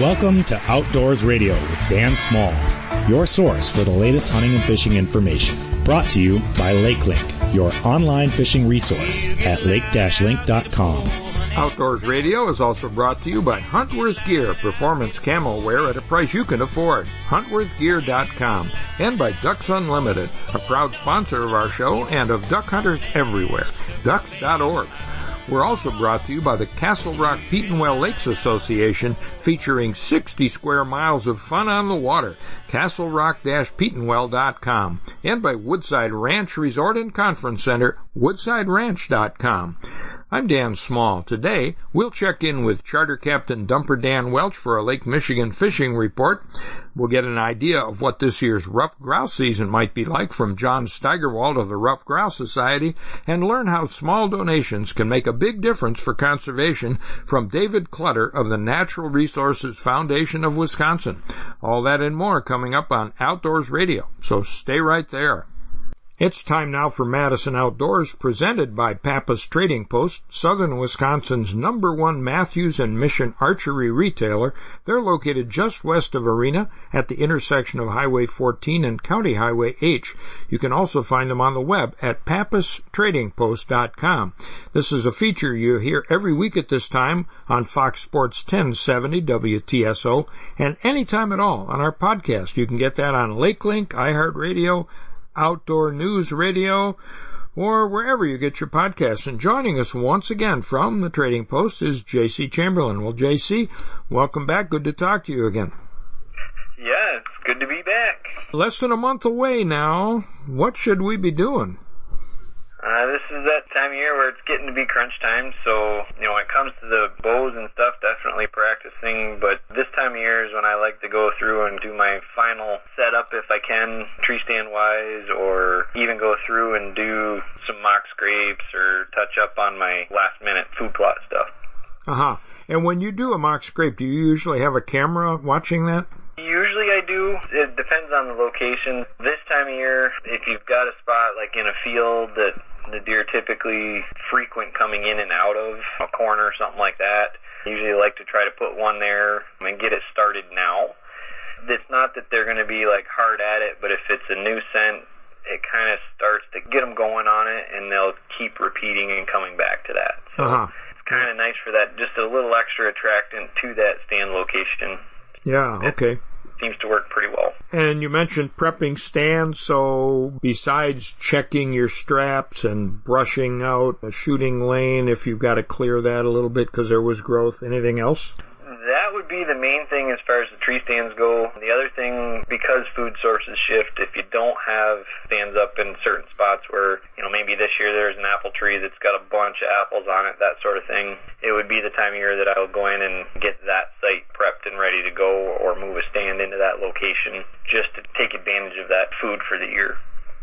Welcome to Outdoors Radio with Dan Small, your source for the latest hunting and fishing information. Brought to you by LakeLink, your online fishing resource at lake-link.com. Outdoors Radio is also brought to you by Huntworth Gear, performance camo wear at a price you can afford. HuntworthGear.com and by Ducks Unlimited, a proud sponsor of our show and of duck hunters everywhere. Ducks.org. We're also brought to you by the Castle Rock Petenwell Lakes Association, featuring 60 square miles of fun on the water. CastleRock-Petenwell.com and by Woodside Ranch Resort and Conference Center, WoodsideRanch.com. I'm Dan Small. Today, we'll check in with Charter Captain Dumper Dan Welsch for a Lake Michigan fishing report. We'll get an idea of what this year's ruffed grouse season might be like from Jon Steigerwaldt of the Ruffed Grouse Society and learn how small donations can make a big difference for conservation from David Clutter of the Natural Resources Foundation of Wisconsin. All that and more coming up on Outdoors Radio, so stay right there. It's time now for Madison Outdoors, presented by Pappas Trading Post, southern Wisconsin's number one Mathews and Mission archery retailer. They're located just west of Arena at the intersection of Highway 14 and County Highway H. You can also find them on the web at pappastradingpost.com. This is a feature you hear every week at this time on Fox Sports 1070 WTSO and anytime at all on our podcast. You can get that on LakeLink, iHeartRadio, Outdoor News Radio, or wherever you get your podcasts. And joining us once again from the Trading Post is JC Chamberlin. Well, JC, welcome back. Good to talk to you again. Yeah, it's good to be back. Less than a month away now. What should we be doing? Uh, this is that time of year where it's getting to be crunch time, so, you know, when it comes to the bows and stuff, definitely practicing, but this time of year is when I like to go through and do my final setup if I can, tree stand wise, or even go through and do some mock scrapes or touch up on my last minute food plot stuff. Uh huh. And when you do a mock scrape, do you usually have a camera watching that? Usually I do. It depends on the location. This time of year, if you've got a spot like in a field that the deer typically frequent coming in and out of, a corner or something like that, I usually I like to try to put one there and get it started now. It's not that they're going to be like hard at it, but if it's a new scent, it kind of starts to get them going on it, and they'll keep repeating and coming back to that. So Uh-huh. it's kind of nice for that, just a little extra attractant to that stand location. Yeah, okay. Seems to work pretty well. And you mentioned prepping stands, so besides checking your straps and brushing out a shooting lane, if you've got to clear that a little bit because there was growth, anything else? That would be the main thing as far as the tree stands go. The other thing, because food sources shift, if you don't have stands up in certain spots where, you know, maybe this year there's an apple tree that's got a bunch of apples on it, that sort of thing, it would be the time of year that I would go in and get that site prepped and ready to go or move a stand into that location just to take advantage of that food for the year.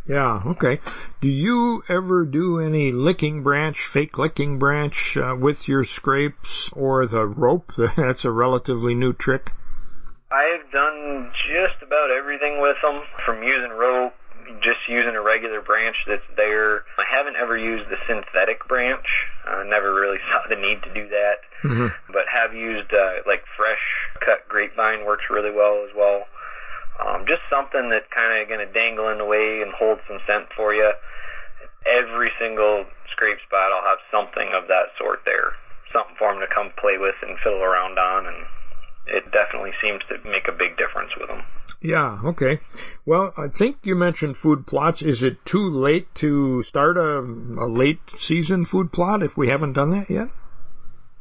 Yeah, okay. Do you ever do any licking branch, fake licking branch uh, with your scrapes or the rope? That's a relatively new trick. I've done just about everything with them, from using rope, just using a regular branch that's there. I haven't ever used the synthetic branch. I never really saw the need to do that, Mm-hmm. but have used uh, like fresh cut grapevine works really well as well. Um, just something that's kind of going to dangle in the way and hold some scent for you. Every single scrape spot, I'll have something of that sort there, something for them to come play with and fiddle around on, and it definitely seems to make a big difference with them. Yeah, okay. Well, I think you mentioned food plots. Is it too late to start a, a late season food plot if we haven't done that yet?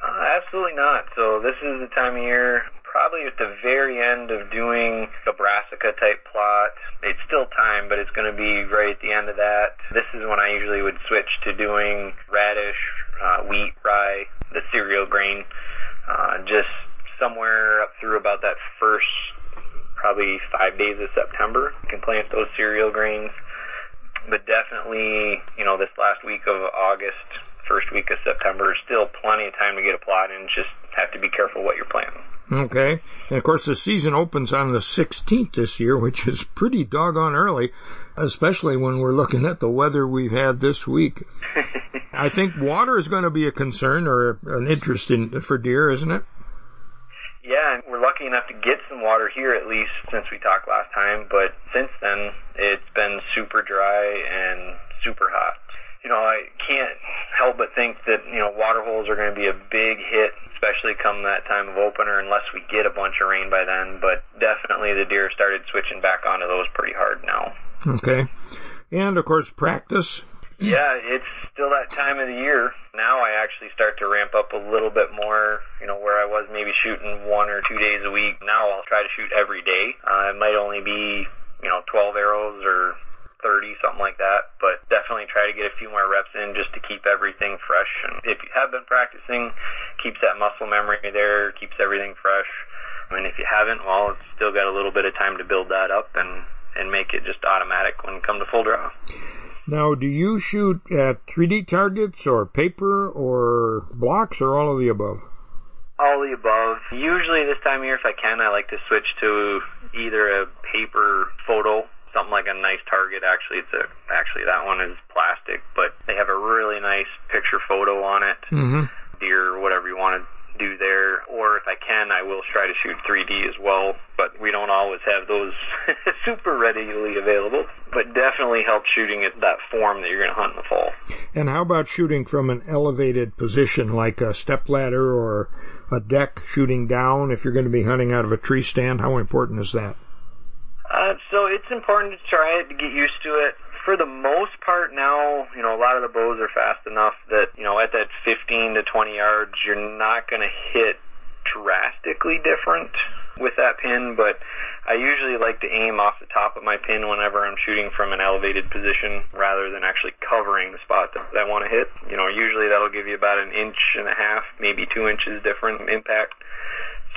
Uh, absolutely not. So this is the time of year, probably at the very end of doing a brassica type plot. It's still time, but it's going to be right at the end of that. This is when I usually would switch to doing radish, uh, wheat, rye, the cereal grain, uh, just somewhere up through about that first probably five days of September. You can plant those cereal grains. But definitely, you know, this last week of August, first week of September, still plenty of time to get a plot in. Just have to be careful what you're planting. Okay. And of course, the season opens on the 16th this year, which is pretty doggone early, especially when we're looking at the weather we've had this week. I think water is going to be a concern or an interest in, for deer, isn't it? Yeah, and we're lucky enough to get some water here at least since we talked last time, but since then it's been super dry and super hot. You know, I can't help but think that, you know, water holes are going to be a big hit, especially come that time of opener unless we get a bunch of rain by then, but definitely the deer started switching back onto those pretty hard now. Okay. And of course, practice. Yeah, it's still that time of the year. Now I actually start to ramp up a little bit more, you know, where I was maybe shooting one or two days a week. Now I'll try to shoot every day. Uh, it might only be, you know, 12 arrows or 30, something like that, but definitely try to get a few more reps in just to keep everything fresh. And if you have been practicing, keeps that muscle memory there, keeps everything fresh. And if you haven't, well, it's still got a little bit of time to build that up and, and make it just automatic when you come to full draw. Now, do you shoot at 3D targets or paper or blocks or all of the above? All the above. Usually this time of year, if I can, I like to switch to either a paper photo, something like a nice target. Actually, it's a actually that one is plastic, but they have a really nice picture photo on it. Mm-hmm. Deer, whatever you want to do there, or if I can, I will try to shoot 3D as well. But we don't always have those super readily available. But definitely help shooting at that form that you're going to hunt in the fall. And how about shooting from an elevated position, like a step ladder or a deck, shooting down if you're going to be hunting out of a tree stand? How important is that? So it's important to try it to get used to it for the most part now, you know, a lot of the bows are fast enough that, you know, at that 15 to 20 yards, you're not going to hit drastically different with that pin, but I usually like to aim off the top of my pin whenever I'm shooting from an elevated position rather than actually covering the spot that I want to hit. You know, usually that'll give you about an inch and a half, maybe two inches different impact.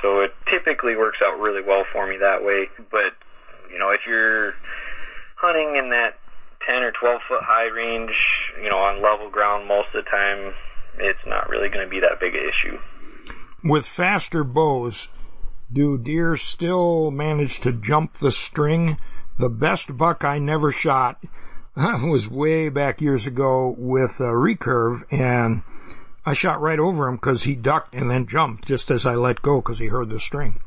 So it typically works out really well for me that way. But, you know, if you're hunting in that 10 or 12 foot high range, you know, on level ground most of the time, it's not really going to be that big an issue. With faster bows, do deer still manage to jump the string? The best buck I never shot was way back years ago with a recurve and I shot right over him because he ducked and then jumped just as I let go because he heard the string.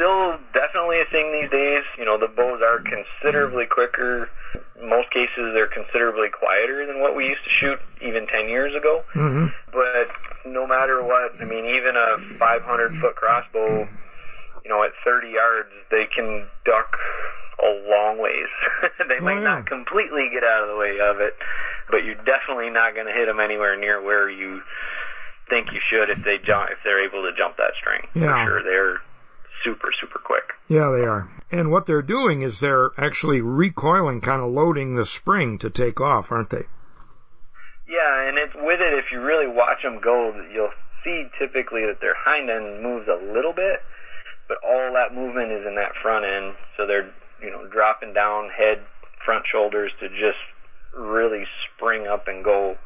Still definitely a thing these days. You know, the bows are considerably quicker. In most cases, they're considerably quieter than what we used to shoot even 10 years ago. Mm-hmm. But no matter what, I mean, even a 500 foot crossbow, you know, at 30 yards, they can duck a long ways. they Oh, might yeah. not completely get out of the way of it, but you're definitely not going to hit them anywhere near where you think you should if they jump if they're able to jump that string. Yeah. For sure, they're super super quick. Yeah, they are. And what they're doing is they're actually recoiling, kind of loading the spring to take off, aren't they? Yeah, and it's with it. If you really watch them go, you'll see typically that their hind end moves a little bit, but all that movement is in that front end. So they're you know dropping down head, front shoulders to just really spring up and go.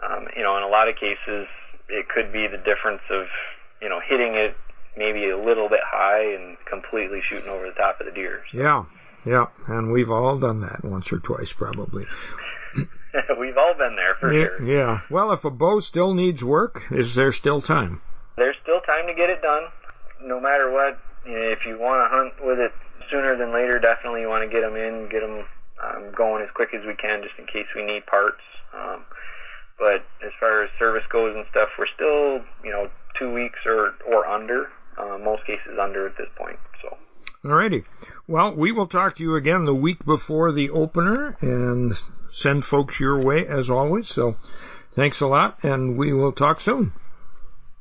Um, you know, in a lot of cases, it could be the difference of you know hitting it maybe a little bit high and completely shooting over the top of the deer. Yeah, yeah. And we've all done that once or twice, probably. We've all been there for yeah, sure. yeah. Well, if a bow still needs work, is there still time? there's still time to get it done. No matter what, you know, if you want to hunt with it sooner than later, definitely you want to get them in, get them um, going as quick as we can, just in case we need parts. Um, but as far as service goes and stuff, we're still, you know, two weeks or or under. Uh, most cases under at this point. So Alrighty. Well, we will talk to you again the week before the opener and send folks your way as always. So thanks a lot and we will talk soon.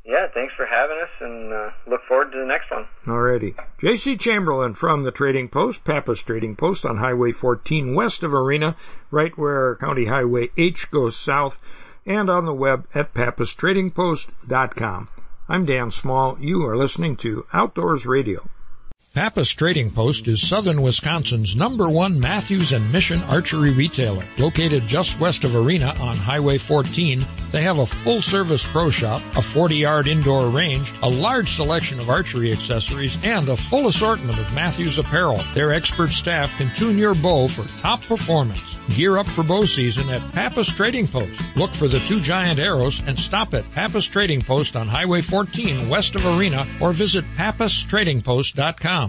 yeah, thanks for having us, and uh, look forward to the next one. Alrighty. J.C. Chamberlin from the Trading Post, Pappas Trading Post on Highway 14 west of Arena, right where County Highway H goes south, and on the web at pappastradingpost.com. I'm Dan Small. You are listening to Outdoors Radio. Pappas Trading Post is southern Wisconsin's number one Mathews and Mission archery retailer. Located just west of Arena on Highway 14, they have a full service pro shop, a 40 yard indoor range, a large selection of archery accessories, and a full assortment of Mathews apparel. Their expert staff can tune your bow for top performance. Gear up for bow season at Pappas Trading Post. Look for the two giant arrows and stop at Pappas Trading Post on Highway 14 west of Arena or visit pappastradingpost.com.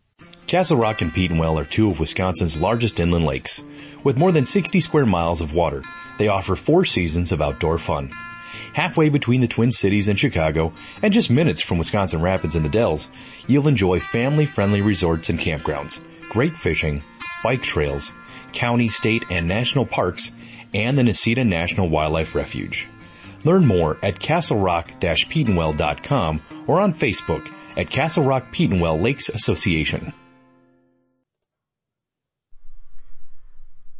Castle Rock and Petenwell are two of Wisconsin's largest inland lakes. With more than 60 square miles of water, they offer four seasons of outdoor fun. Halfway between the Twin Cities and Chicago, and just minutes from Wisconsin Rapids and the Dells, you'll enjoy family-friendly resorts and campgrounds, great fishing, bike trails, county, state, and national parks, and the Necedah National Wildlife Refuge. Learn more at castlerock-petenwell.com or on Facebook at Castle Rock Petenwell Lakes Association.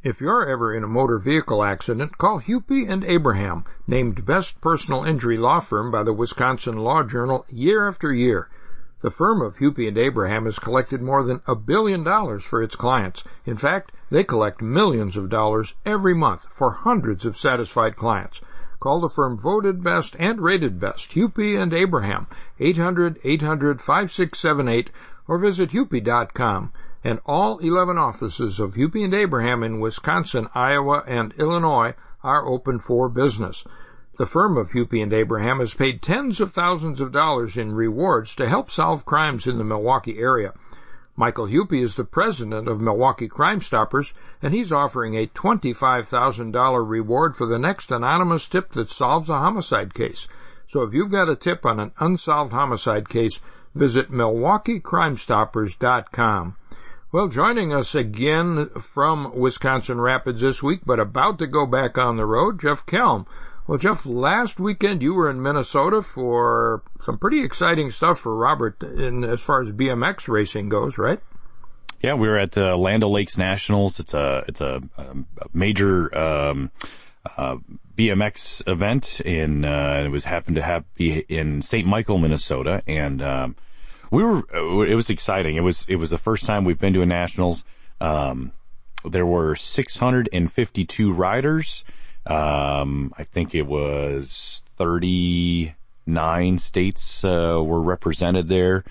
If you're ever in a motor vehicle accident, call Hupy and Abraham, named Best Personal Injury Law Firm by the Wisconsin Law Journal year after year. The firm of Hupy and Abraham has collected more than a billion dollars for its clients. In fact, they collect millions of dollars every month for hundreds of satisfied clients. Call the firm voted best and rated best, Hupy and Abraham, 800-800-5678 or visit hupy.com and all 11 offices of Hupy and Abraham in Wisconsin, Iowa, and Illinois are open for business. The firm of Hupy and Abraham has paid tens of thousands of dollars in rewards to help solve crimes in the Milwaukee area. Michael Hupy is the president of Milwaukee Crime Stoppers, and he's offering a $25,000 reward for the next anonymous tip that solves a homicide case. So if you've got a tip on an unsolved homicide case, visit MilwaukeeCrimeStoppers.com. Well, joining us again from Wisconsin Rapids this week, but about to go back on the road, Jeff Kelm. Well, Jeff, last weekend you were in Minnesota for some pretty exciting stuff for Robert in as far as BMX racing goes, right? Yeah, we were at the Land Lakes Nationals. It's a it's a, a major um, uh, BMX event in uh, it was happened to have be in St. Michael, Minnesota, and um, we were, it was exciting. It was, it was the first time we've been to a nationals. Um, there were 652 riders. Um, I think it was 39 states, uh, were represented there,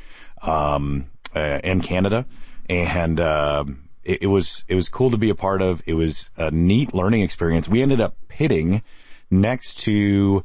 um, uh, and Canada. And, uh, it, it, was, it was cool to be a part of. It was a neat learning experience. We ended up pitting next to,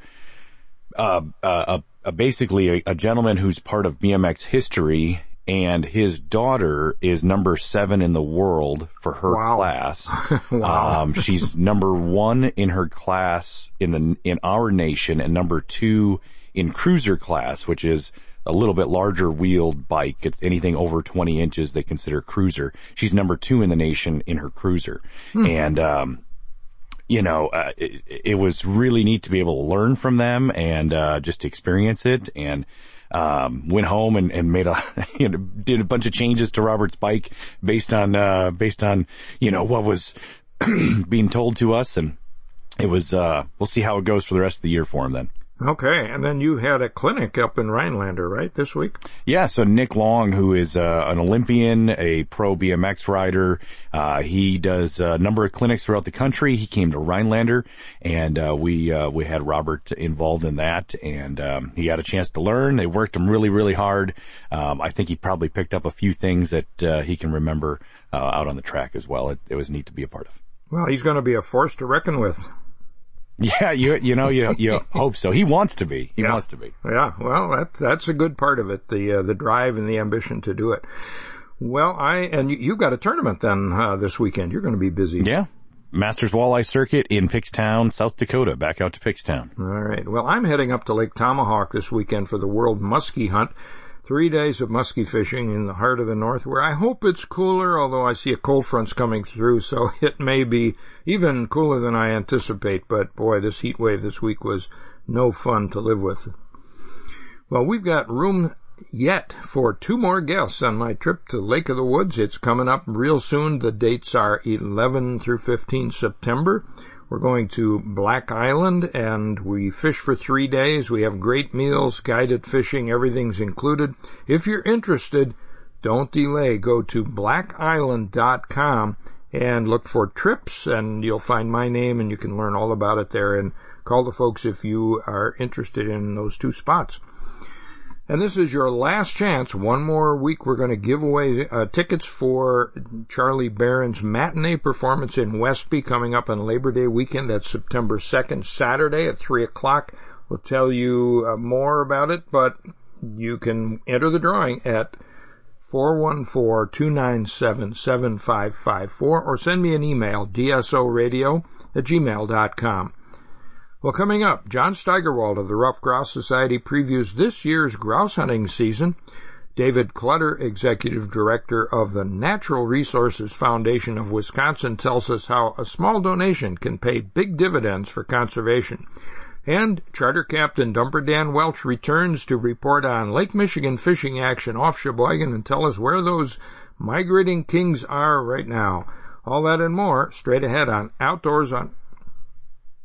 uh, a uh, basically a, a, gentleman who's part of BMX history and his daughter is number seven in the world for her wow. class. wow. Um, she's number one in her class in the, in our nation and number two in cruiser class, which is a little bit larger wheeled bike. It's anything over 20 inches they consider cruiser. She's number two in the nation in her cruiser. Hmm. And, um, you know, uh, it, it, was really neat to be able to learn from them and, uh, just experience it and, um, went home and, and made a, you know, did a bunch of changes to Robert's bike based on, uh, based on, you know, what was being told to us. And it was, uh, we'll see how it goes for the rest of the year for him then. Okay, and then you had a clinic up in Rhinelander, right, this week? Yeah, so Nick Long, who is uh, an Olympian, a pro BMX rider, uh, he does a number of clinics throughout the country. He came to Rhinelander, and uh, we uh, we had Robert involved in that, and um, he had a chance to learn. They worked him really, really hard. Um, I think he probably picked up a few things that uh, he can remember uh, out on the track as well. It, it was neat to be a part of. Well, he's going to be a force to reckon with. Yeah, you you know you you hope so. He wants to be. He yeah. wants to be. Yeah. Well, that's that's a good part of it. The uh, the drive and the ambition to do it. Well, I and you, have got a tournament then uh, this weekend. You're going to be busy. Yeah. Masters Walleye Circuit in Pickstown, South Dakota. Back out to Pickstown. All right. Well, I'm heading up to Lake Tomahawk this weekend for the World Musky Hunt. Three days of muskie fishing in the heart of the north where I hope it's cooler, although I see a cold front's coming through, so it may be even cooler than I anticipate, but boy, this heat wave this week was no fun to live with. Well, we've got room yet for two more guests on my trip to Lake of the Woods. It's coming up real soon. The dates are 11 through 15 September. We're going to Black Island and we fish for three days. We have great meals, guided fishing, everything's included. If you're interested, don't delay. Go to blackisland.com and look for trips and you'll find my name and you can learn all about it there and call the folks if you are interested in those two spots. And this is your last chance. One more week we're going to give away uh, tickets for Charlie Berens' matinee performance in Westby coming up on Labor Day weekend. That's September 2nd, Saturday at 3 o'clock. We'll tell you uh, more about it, but you can enter the drawing at 414-297-7554 or send me an email, dsoradio at gmail.com. Well, coming up, Jon Steigerwaldt of the Ruffed Grouse Society previews this year's grouse hunting season. David Clutter, Executive Director of the Natural Resources Foundation of Wisconsin, tells us how a small donation can pay big dividends for conservation. And Charter Captain Dumper Dan Welsch returns to report on Lake Michigan fishing action off Sheboygan and tell us where those migrating kings are right now. All that and more straight ahead on Outdoors on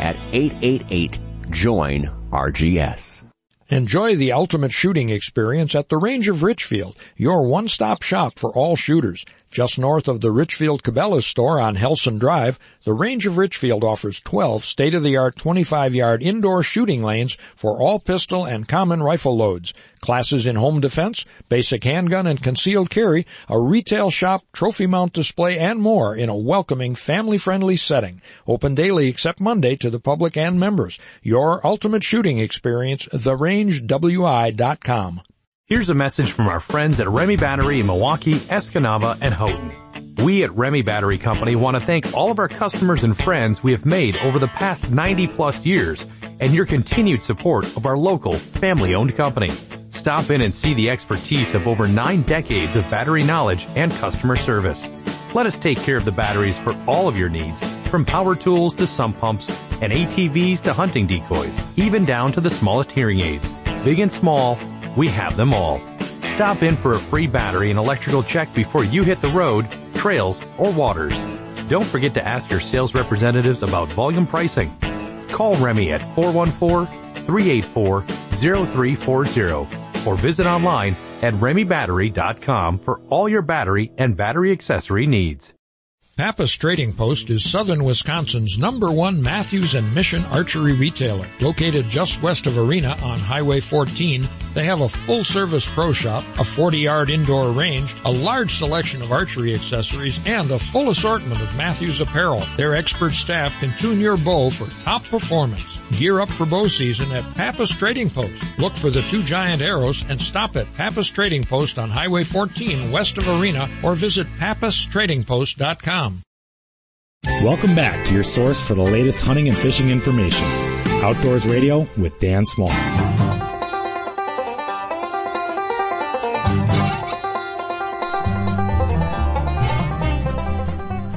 at 888 join RGS. Enjoy the ultimate shooting experience at the Range of Richfield, your one-stop shop for all shooters. Just north of the Richfield Cabela's store on Helson Drive, the Range of Richfield offers 12 state-of-the-art 25-yard indoor shooting lanes for all pistol and common rifle loads, classes in home defense, basic handgun and concealed carry, a retail shop, trophy mount display, and more in a welcoming, family-friendly setting. Open daily except Monday to the public and members. Your ultimate shooting experience, therangewi.com. Here's a message from our friends at Remy Battery in Milwaukee, Escanaba, and Houghton. We at Remy Battery Company want to thank all of our customers and friends we have made over the past 90 plus years and your continued support of our local family owned company. Stop in and see the expertise of over nine decades of battery knowledge and customer service. Let us take care of the batteries for all of your needs, from power tools to sump pumps and ATVs to hunting decoys, even down to the smallest hearing aids. Big and small, we have them all. Stop in for a free battery and electrical check before you hit the road, trails, or waters. Don't forget to ask your sales representatives about volume pricing. Call Remy at 414-384-0340 or visit online at remybattery.com for all your battery and battery accessory needs. Pappas Trading Post is southern Wisconsin's number one Mathews and Mission archery retailer. Located just west of Arena on Highway 14, they have a full service pro shop, a 40 yard indoor range, a large selection of archery accessories, and a full assortment of Mathews apparel. Their expert staff can tune your bow for top performance. Gear up for bow season at Pappas Trading Post. Look for the two giant arrows and stop at Pappas Trading Post on Highway 14 west of Arena or visit pappastradingpost.com. Welcome back to your source for the latest hunting and fishing information. Outdoors Radio with Dan Small.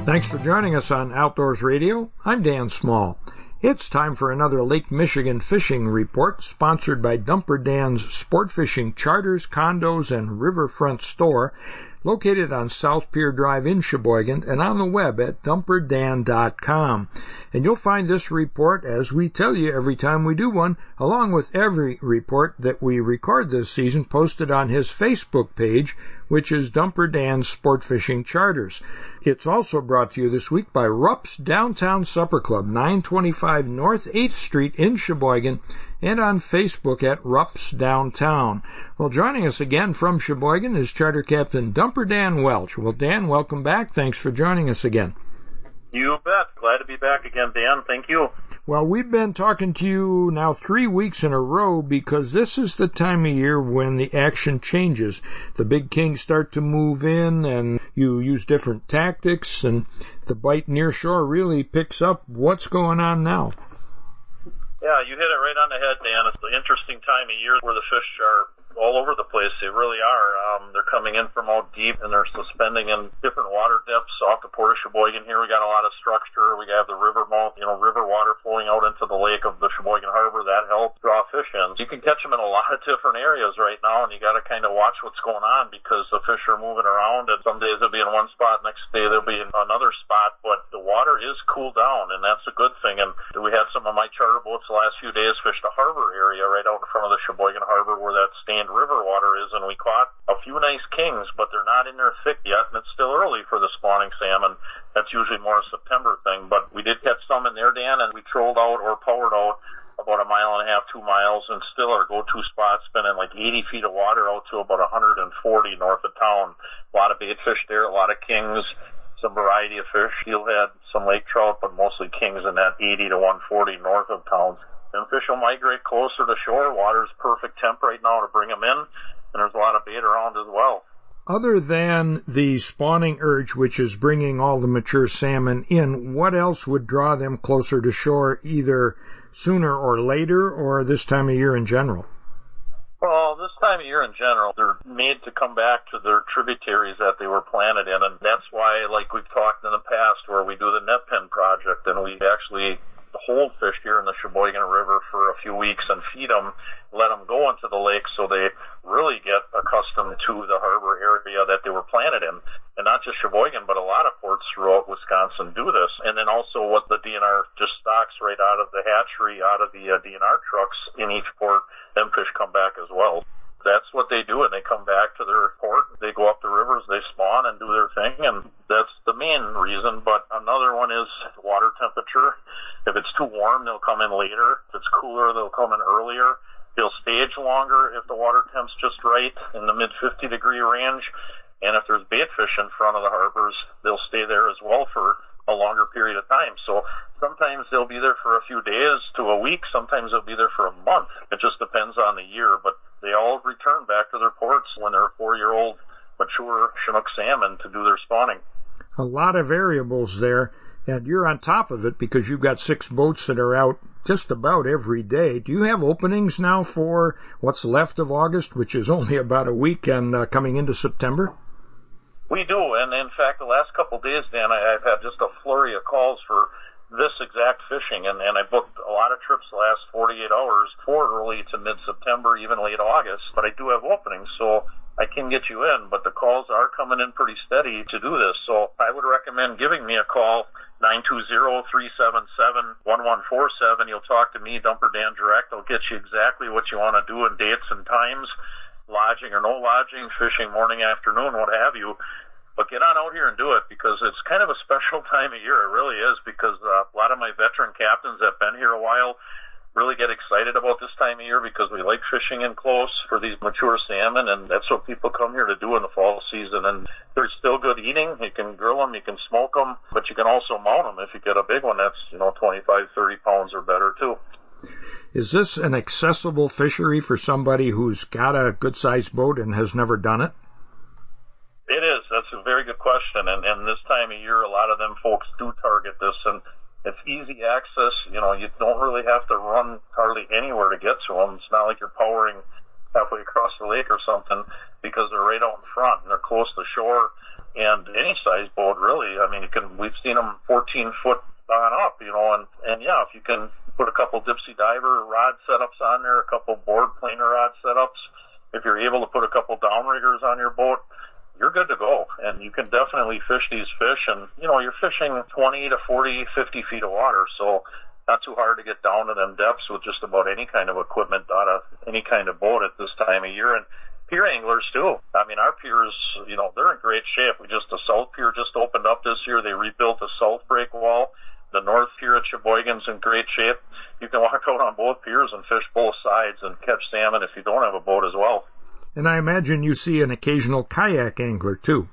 Thanks for joining us on Outdoors Radio. I'm Dan Small. It's time for another Lake Michigan fishing report sponsored by Dumper Dan's Sport Fishing Charters, Condos, and Riverfront Store located on South Pier Drive in Sheboygan and on the web at dumperdan.com. And you'll find this report, as we tell you every time we do one, along with every report that we record this season posted on his Facebook page, which is Dumper Dan's Sport Fishing Charters. It's also brought to you this week by Rupp's Downtown Supper Club, 925 North 8th Street in Sheboygan, and on Facebook at Rupp's Downtown. Well, joining us again from Sheboygan is Charter Captain Dumper Dan Welsch. Well, Dan, welcome back. Thanks for joining us again. You bet. Glad to be back again, Dan. Thank you. Well, we've been talking to you now three weeks in a row because this is the time of year when the action changes. The big kings start to move in and you use different tactics and the bite near shore really picks up. What's going on now? Yeah, you hit it right on the head, Dan. It's the interesting time of year where the fish are all over the place. They really are. Um, they're coming in from out deep and they're suspending in different water depths off the Port of Sheboygan here. We got a lot of structure. We have the river mouth, you know, river water flowing out into the lake of the Sheboygan Harbor. That helps draw fish in. You can catch them in a lot of different areas right now and you got to kind of watch what's going on because the fish are moving around and some days they'll be in one spot, next day they'll be in another spot, but the water is cooled down and that's a good thing. And we had some of my charter boats the last few days fish the harbor area right out in front of the Sheboygan Harbor where that stained river water is, and we caught a few nice kings, but they're not in there thick yet, and it's still early for the spawning salmon. That's usually more a September thing, but we did catch some in there, Dan, and we trolled out or powered out about a mile and a half, two miles, and still our go-to spot spending like 80 feet of water out to about 140 north of town. A lot of bait fish there, a lot of kings, some variety of fish, steelhead, some lake trout, but mostly kings in that 80 to 140 north of town. And fish will migrate closer to shore. Water's perfect temp right now to bring them in, and there's a lot of bait around as well. Other than the spawning urge, which is bringing all the mature salmon in, what else would draw them closer to shore either sooner or later or this time of year in general? Well, this time of year in general, they're made to come back to their tributaries that they were planted in, and that's why, like we've talked in the past, where we do the net pen project, and we actually hold fish here in the Sheboygan River for a few weeks and feed them, let them go into the lake so they really get accustomed to the harbor area that they were planted in. And not just Sheboygan, but a lot of ports throughout Wisconsin do this. And then also what the DNR just stocks right out of the hatchery, out of the uh, DNR trucks in each port, them fish come back as well that's what they do and they come back to their port they go up the rivers they spawn and do their thing and that's the main reason but another one is water temperature if it's too warm they'll come in later if it's cooler they'll come in earlier they'll stage longer if the water temp's just right in the mid 50 degree range and if there's bait fish in front of the harbors they'll stay there as well for a longer period of time. So sometimes they'll be there for a few days to a week. Sometimes they'll be there for a month. It just depends on the year. But they all return back to their ports when they're four year old mature Chinook salmon to do their spawning. A lot of variables there. And you're on top of it because you've got six boats that are out just about every day. Do you have openings now for what's left of August, which is only about a week, and uh, coming into September? We do, and in fact, the last couple of days, Dan, I, I've had just a flurry of calls for this exact fishing, and, and I booked a lot of trips the last 48 hours for early to mid-September, even late August. But I do have openings, so I can get you in. But the calls are coming in pretty steady to do this, so I would recommend giving me a call. 920-377-1147. You'll talk to me, Dumper Dan Direct. I'll get you exactly what you want to do and dates and times lodging or no lodging, fishing morning, afternoon, what have you. But get on out here and do it because it's kind of a special time of year. It really is because uh, a lot of my veteran captains that have been here a while really get excited about this time of year because we like fishing in close for these mature salmon and that's what people come here to do in the fall season and there's still good eating you can grill them you can smoke them but you can also mount them if you get a big one that's you know 25 30 pounds or better too is this an accessible fishery for somebody who's got a good sized boat and has never done it? A very good question. And, and this time of year, a lot of them folks do target this and it's easy access. You know, you don't really have to run hardly anywhere to get to them. It's not like you're powering halfway across the lake or something because they're right out in front and they're close to shore and any size boat really. I mean, you can, we've seen them 14 foot on up, you know, and, and yeah, if you can put a couple Dipsy diver rod setups on there, a couple board planer rod setups, if you're able to put a couple downriggers on your boat, you're good to go. And you can definitely fish these fish and, you know, you're fishing 20 to 40, 50 feet of water. So not too hard to get down to them depths with just about any kind of equipment out of any kind of boat at this time of year. And pier anglers too. I mean, our piers, you know, they're in great shape. We just, the South Pier just opened up this year. They rebuilt the South Break wall The north pier at Sheboygan's in great shape. You can walk out on both piers and fish both sides and catch salmon if you don't have a boat as well. And I imagine you see an occasional kayak angler too.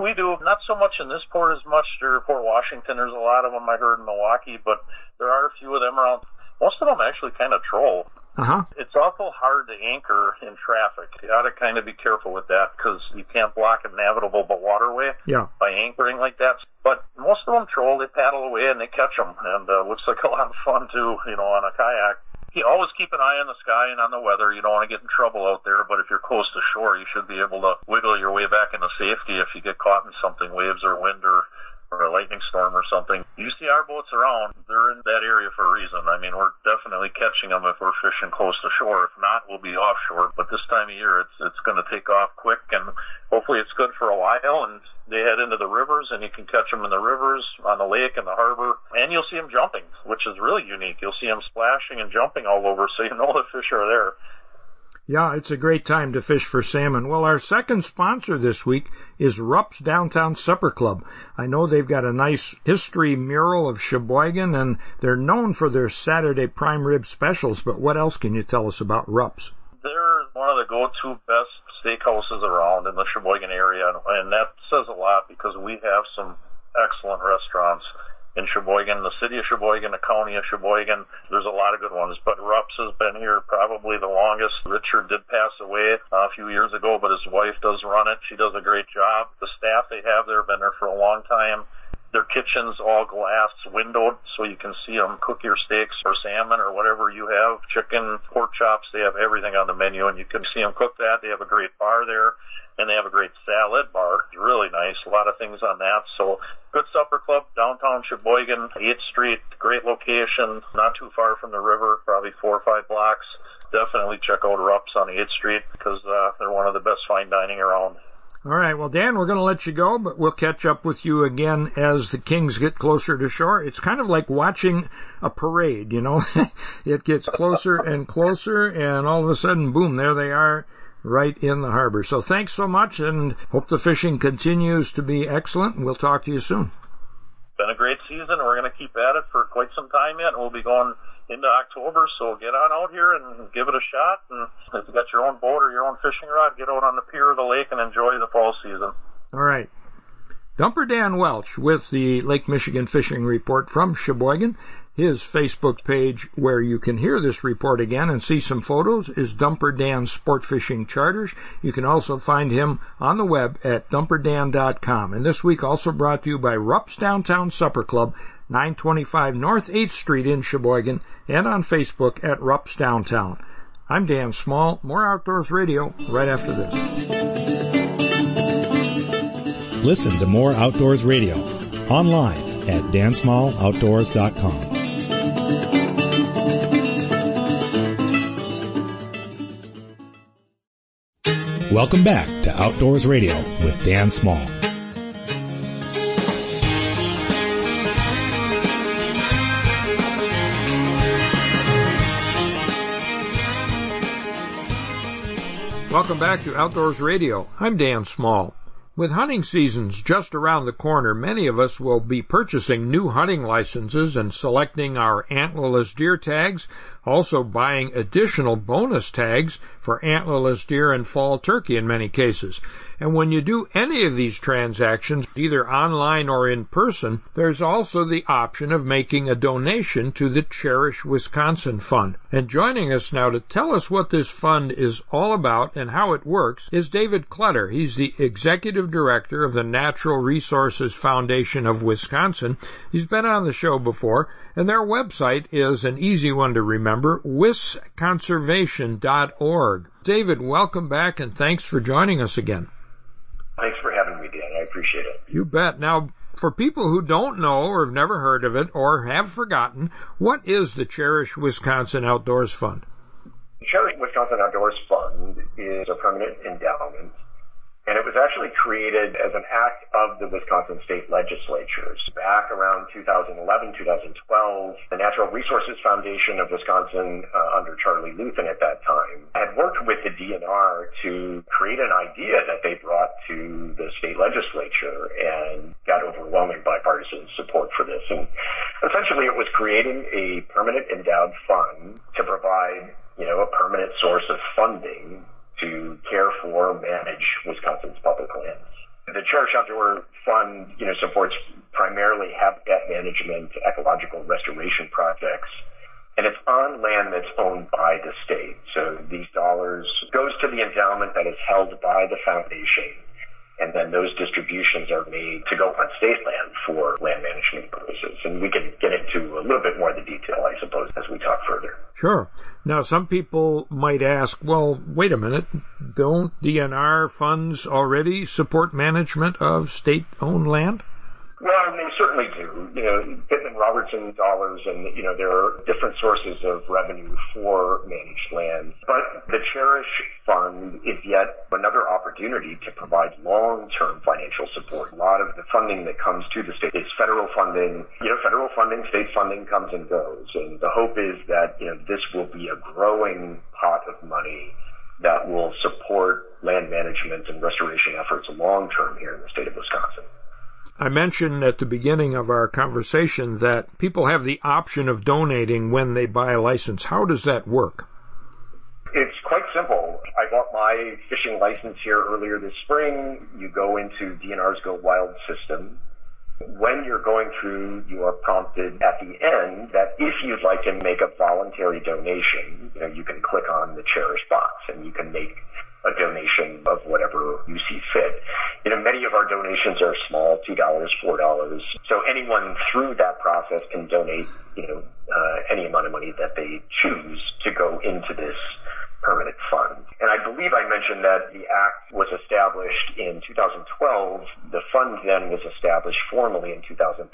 We do not so much in this port as much. There, Port Washington, there's a lot of them I heard in Milwaukee, but there are a few of them around. Most of them actually kind of troll. Uh-huh. It's awful hard to anchor in traffic. You got to kind of be careful with that because you can't block a navigable waterway Yeah. by anchoring like that. But most of them troll. They paddle away and they catch them, and uh, looks like a lot of fun too. You know, on a kayak. You always keep an eye on the sky and on the weather. You don't want to get in trouble out there, but if you're close to shore, you should be able to wiggle your way back into safety if you get caught in something, waves or wind or or a lightning storm or something. You see our boats around, they're in that area for a reason. I mean, we're definitely catching them if we're fishing close to shore. If not, we'll be offshore. But this time of year, it's it's going to take off quick, and hopefully it's good for a while. And they head into the rivers, and you can catch them in the rivers, on the lake, in the harbor, and you'll see them jumping, which is really unique. You'll see them splashing and jumping all over, so you know the fish are there. Yeah, it's a great time to fish for salmon. Well, our second sponsor this week is Rupp's Downtown Supper Club. I know they've got a nice history mural of Sheboygan and they're known for their Saturday prime rib specials, but what else can you tell us about Rupp's? They're one of the go-to best steakhouses around in the Sheboygan area, and that says a lot because we have some excellent restaurants in Sheboygan, the city of Sheboygan, the county of Sheboygan. There's a lot of good ones, but Rupp's has been here probably the longest. Richard did pass away a few years ago, but his wife does run it. She does a great job. The staff they have there have been there for a long time. Their kitchen's all glass windowed, so you can see them cook your steaks or salmon or whatever you have. Chicken, pork chops, they have everything on the menu, and you can see them cook that. They have a great bar there, and they have a great salad bar. It's really nice. A lot of things on that. So, good supper club, downtown Sheboygan, 8th Street, great location, not too far from the river, probably four or five blocks. Definitely check out Rupp's on 8th Street because uh, they're one of the best fine dining around. All right, well, Dan, we're going to let you go, but we'll catch up with you again as the Kings get closer to shore. It's kind of like watching a parade, you know? it gets closer and closer, and all of a sudden, boom, there they are right in the harbor. So thanks so much, and hope the fishing continues to be excellent, we'll talk to you soon. Been a great season. We're going to keep at it for quite some time yet, we'll be going into October. So get on out here and give it a shot. And if you got your own boat or your own fishing rod, get out on the pier or the lake and enjoy the fall season. All right. Dumper Dan Welsch with the Lake Michigan Fishing Report from Sheboygan. His Facebook page, where you can hear this report again and see some photos, is Dumper Dan Sport Fishing Charters. You can also find him on the web at dumperdan.com. And this week also brought to you by Rupp's Downtown Supper Club, 925 North 8th Street in Sheboygan, and on Facebook at Rupp's Downtown. I'm Dan Small. More Outdoors Radio right after this. Listen to more Outdoors Radio online at dansmalloutdoors.com. Welcome back to Outdoors Radio with Dan Small. Welcome back to Outdoors Radio. I'm Dan Small. With hunting seasons just around the corner, many of us will be purchasing new hunting licenses and selecting our antlerless deer tags, also buying additional bonus tags for antlerless deer and fall turkey in many cases. And when you do any of these transactions, either online or in person, there's also the option of making a donation to the Cherish Wisconsin Fund. And joining us now to tell us what this fund is all about and how it works is David Clutter. He's the executive director of the Natural Resources Foundation of Wisconsin. He's been on the show before, and their website is an easy one to remember, wisconservation.org. David, welcome back and thanks for joining us again. Thanks for having me, Dan. I appreciate it. You bet. Now, for people who don't know or have never heard of it or have forgotten, what is the Cherish Wisconsin Outdoors Fund? The Cherish Wisconsin Outdoors Fund is a permanent endowment, And it was actually created as an act of the Wisconsin state legislatures. Back around 2011, 2012, the Natural Resources Foundation of Wisconsin, uh, under Charlie Luthin at that time, had worked with the DNR to create an idea that they brought to the state legislature and got overwhelming bipartisan support for this. And essentially it was creating a permanent endowed fund to provide, you know, a permanent source of funding to care for, manage Wisconsin's public lands. The Cherish Outdoor Fund, you know, supports primarily habitat management, ecological restoration projects, and it's on land that's owned by the state. So these dollars goes to the endowment that is held by the foundation and then those distributions are made to go on state land for land management purposes. And we can get into a little bit more of the detail, I suppose, as we talk further. Sure. Now, some people might ask, well, wait a minute, don't DNR funds already support management of state-owned land? Well, they certainly do. You know, Pittman Robertson dollars, and you know there are different sources of revenue for managed land. But the Cherish Fund is yet another opportunity to provide long-term financial support. A lot of the funding that comes to the state is federal funding. You know, federal funding, state funding comes and goes, and the hope is that you know this will be a growing pot of money that will support land management and restoration efforts long term here in the state of Wisconsin. I mentioned at the beginning of our conversation that people have the option of donating when they buy a license. How does that work? It's quite simple. I bought my fishing license here earlier this spring. You go into DNR's Go Wild system. When you're going through, you are prompted at the end that if you'd like to make a voluntary donation, you know, you can click on the cherish box and you can make a donation of whatever you see fit. You know, many of our donations are small, $2, $4. So anyone through that process can donate, you know, uh, any amount of money that they choose to go into this permanent fund. And I believe I mentioned that the act was established in 2012. The fund then was established formally in 2013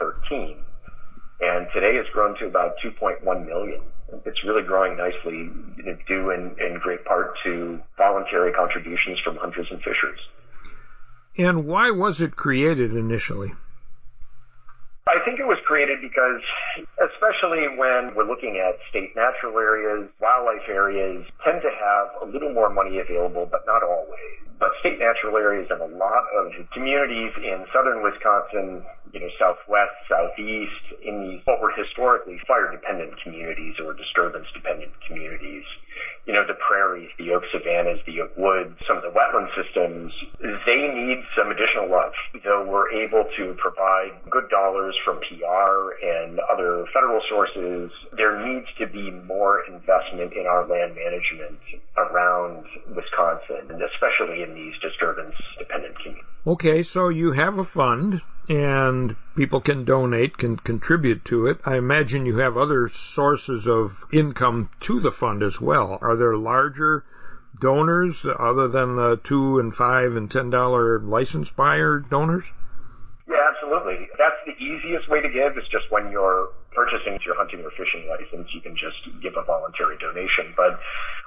and today it's grown to about 2.1 million. It's really growing nicely, due in, in great part to voluntary contributions from hunters and fishers. And why was it created initially? I think it was created because, especially when we're looking at state natural areas, wildlife areas tend to have a little more money available, but not always. But state natural areas and a lot of communities in southern Wisconsin, you know, southwest, southeast, in these what were historically fire dependent communities or disturbance dependent communities, you know, the prairies, the oak savannas, the oak woods, some of the wetland systems, they need some additional love. So we're able to provide good dollars from PR and other federal sources. There needs to be more investment in our land management around Wisconsin, and especially in these disturbance dependent communities. Okay, so you have a fund and people can donate, can contribute to it. I imagine you have other sources of income to the fund as well. Are there larger donors other than the two and five and ten dollar license buyer donors? Yeah, absolutely. That's the easiest way to give is just when you're purchasing your hunting or fishing license, you can just give a voluntary donation. But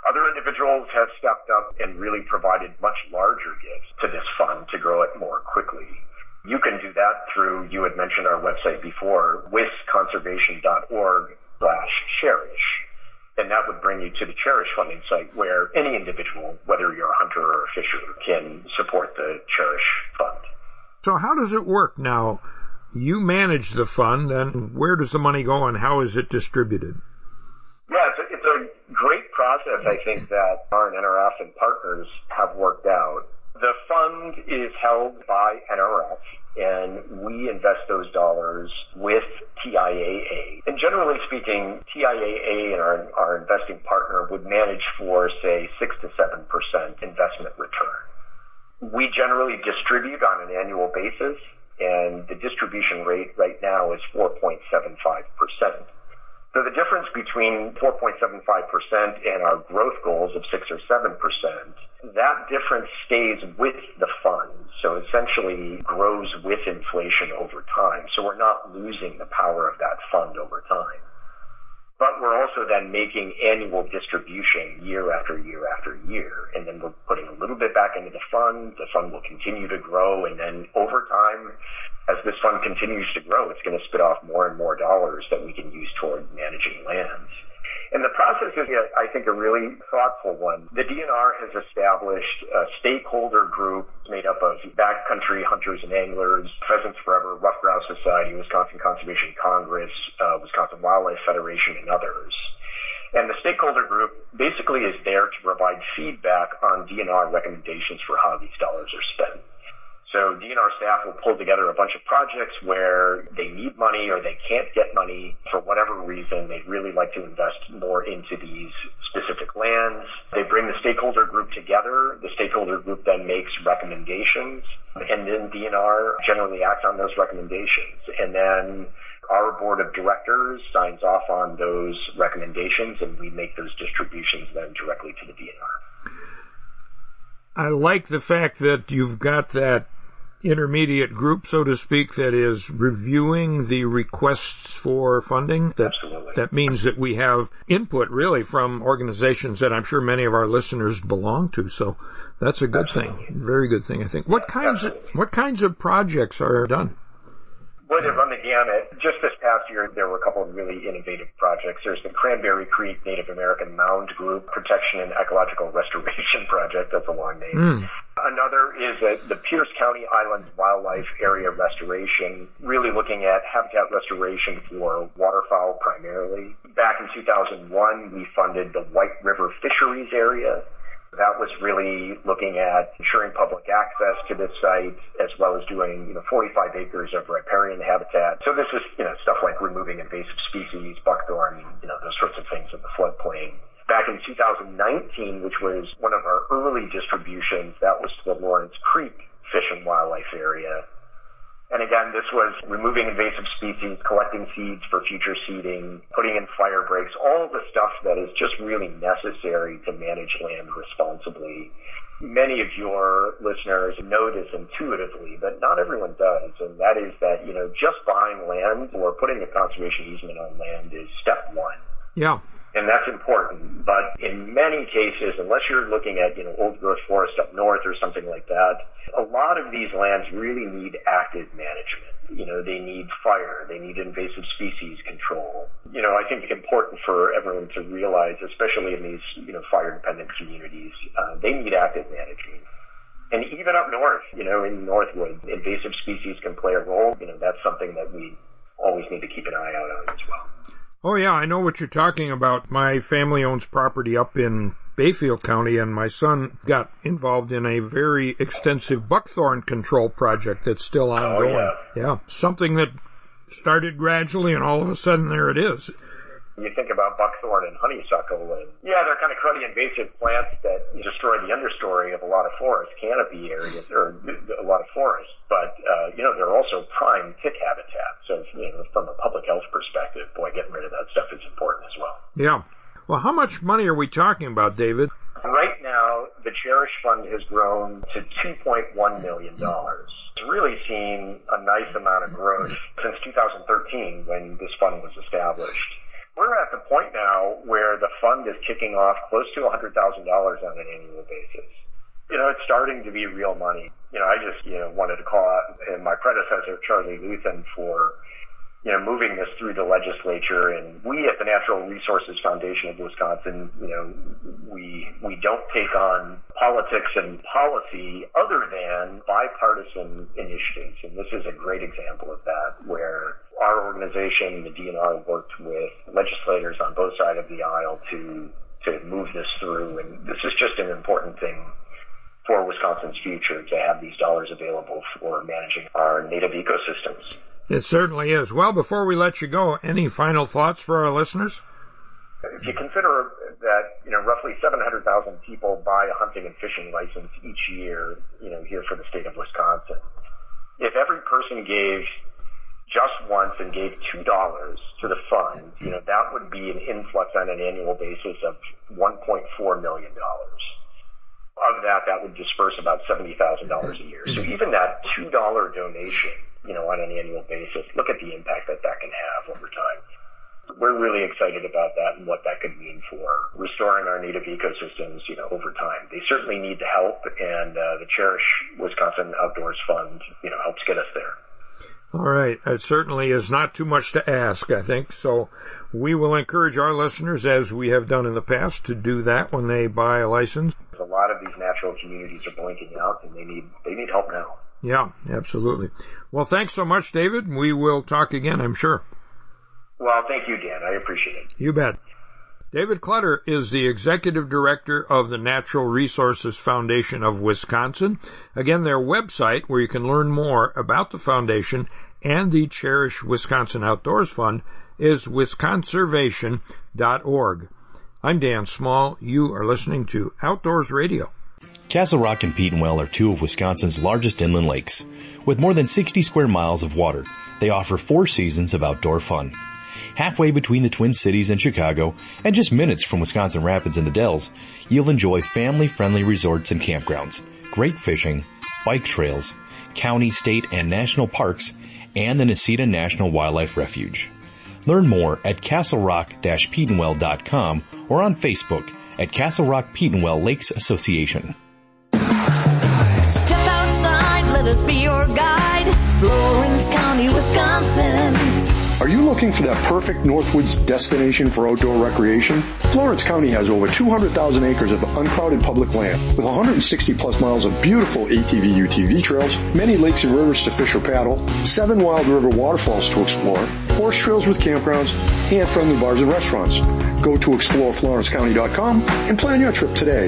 other individuals have stepped up and really provided much larger gifts to this fund to grow it more quickly. You can do that through, you had mentioned our website before, wisconservation.org slash cherish. And that would bring you to the Cherish funding site where any individual, whether you're a hunter or a fisher, can support the Cherish fund. So how does it work now? You manage the fund, and where does the money go and how is it distributed? Yeah, it's a, it's a great process, I think, that our NRF and partners have worked out. The fund is held by NRF, and we invest those dollars with TIAA. And generally speaking, TIAA and our, our investing partner would manage for, say, 6 to 7% investment return. We generally distribute on an annual basis, and the distribution rate right now is 4.75%. So the difference between 4.75% and our growth goals of 6 or 7%, that difference stays with the fund. So essentially grows with inflation over time. So we're not losing the power of that fund over time. but we're also then making annual distribution year after year after year. And then we're putting a little bit back into the fund. The fund will continue to grow. And then over time, as this fund continues to grow, it's going to spit off more and more dollars that we can use toward managing lands. And the process is, I think, a really thoughtful one. The DNR has established a stakeholder group made up of backcountry hunters and anglers, Pheasants Forever, Ruffed Grouse Society, Wisconsin Conservation Congress, uh, Wisconsin Wildlife Federation, and others. And the stakeholder group basically is there to provide feedback on DNR recommendations for how these dollars are spent. So DNR staff will pull together a bunch of projects where they need money or they can't get money for whatever reason. They'd really like to invest more into these specific lands. They bring the stakeholder group together. The stakeholder group then makes recommendations and then DNR generally acts on those recommendations. And then our board of directors signs off on those recommendations and we make those distributions then directly to the DNR. I like the fact that you've got that intermediate group, so to speak, that is reviewing the requests for funding. That, Absolutely. That means that we have input really from organizations that I'm sure many of our listeners belong to. So that's a good Absolutely. thing. Very good thing, I think. What kinds of, what kinds of projects are done? Well, they run the gamut. Just this past year, there were a couple of really innovative projects. There's the Cranberry Creek Native American Mound Group Protection and Ecological Restoration Project. That's a long name. Mm. Another is a, the Pierce County Islands Wildlife Area Restoration, really looking at habitat restoration for waterfowl primarily. Back in 2001, we funded the White River Fisheries Area. That was really looking at ensuring public access to this site as well as doing, you know, 45 acres of riparian habitat. So this is, you know, stuff like removing invasive species, buckthorn, you know, those sorts of things in the floodplain. Back in 2019, which was one of our early distributions, that was to the Lawrence Creek Fish and Wildlife Area. And again, this was removing invasive species, collecting seeds for future seeding, putting in fire breaks, all the stuff that is just really necessary to manage land responsibly. Many of your listeners know this intuitively, but not everyone does. And that is that, you know, just buying land or putting a conservation easement on land is step one. Yeah. And that's important. But in many cases, unless you're looking at, you know, old growth forest up north or something like that, a lot of these lands really need active management. You know, they need fire, they need invasive species control. You know, I think important for everyone to realize, especially in these, you know, fire dependent communities, uh, they need active management. And even up north, you know, in Northwood, invasive species can play a role. You know, that's something that we always need to keep an eye out on as well. Oh yeah, I know what you're talking about. My family owns property up in Bayfield County and my son got involved in a very extensive buckthorn control project that's still ongoing. Oh, yeah. yeah. Something that started gradually and all of a sudden there it is. You think about buckthorn and honeysuckle and yeah, they're kind of cruddy invasive plants that destroy the understory of a lot of forest canopy areas or a lot of forests. But, uh, you know, they're also prime tick habitat. So, you know, from a public health perspective, boy, getting rid of that stuff is important as well. Yeah. Well, how much money are we talking about, David? Right now, the Cherish Fund has grown to $2.1 million. It's really seen a nice amount of growth since 2013 when this fund was established. We're at the point now where the fund is kicking off close to $100,000 on an annual basis. You know, it's starting to be real money. You know, I just, you know, wanted to call out my predecessor, Charlie Luthin, for you know, moving this through the legislature and we at the Natural Resources Foundation of Wisconsin, you know, we, we don't take on politics and policy other than bipartisan initiatives. And this is a great example of that where our organization, the DNR, worked with legislators on both sides of the aisle to, to move this through. And this is just an important thing for Wisconsin's future to have these dollars available for managing our native ecosystems. It certainly is. Well, before we let you go, any final thoughts for our listeners? If you consider that, you know, roughly 700,000 people buy a hunting and fishing license each year, you know, here for the state of Wisconsin, if every person gave just once and gave $2 to the fund, you know, that would be an influx on an annual basis of $1.4 million. Of that, that would disperse about $70,000 a year. So even that $2 donation, you know, on an annual basis, look at the impact that that can have over time. We're really excited about that and what that could mean for restoring our native ecosystems, you know, over time. They certainly need the help, and uh, the Cherish Wisconsin Outdoors Fund, you know, helps get us there. All right. It certainly is not too much to ask, I think. So we will encourage our listeners, as we have done in the past, to do that when they buy a license. A lot of these natural communities are blinking out and they need, they need help now. Yeah, absolutely. Well, thanks so much, David. We will talk again, I'm sure. Well, thank you, Dan. I appreciate it. You bet. David Clutter is the executive director of the Natural Resources Foundation of Wisconsin. Again, their website where you can learn more about the foundation and the Cherish Wisconsin Outdoors Fund is wisconservation.org. I'm Dan Small. You are listening to Outdoors Radio. Castle Rock and Petenwell are two of Wisconsin's largest inland lakes. With more than 60 square miles of water, they offer four seasons of outdoor fun. Halfway between the Twin Cities and Chicago, and just minutes from Wisconsin Rapids and the Dells, you'll enjoy family-friendly resorts and campgrounds, great fishing, bike trails, county, state, and national parks, and the Necedah National Wildlife Refuge. Learn more at castlerock-petenwell.com or on Facebook at Castle Rock Petenwell Lakes Association. Step outside, let us be your guide. Florence County, Wisconsin. Are you looking for that perfect Northwoods destination for outdoor recreation? Florence County has over 200,000 acres of uncrowded public land with 160 plus miles of beautiful ATV UTV trails, many lakes and rivers to fish or paddle, seven wild river waterfalls to explore, horse trails with campgrounds, and friendly bars and restaurants. Go to exploreflorencecounty.com and plan your trip today.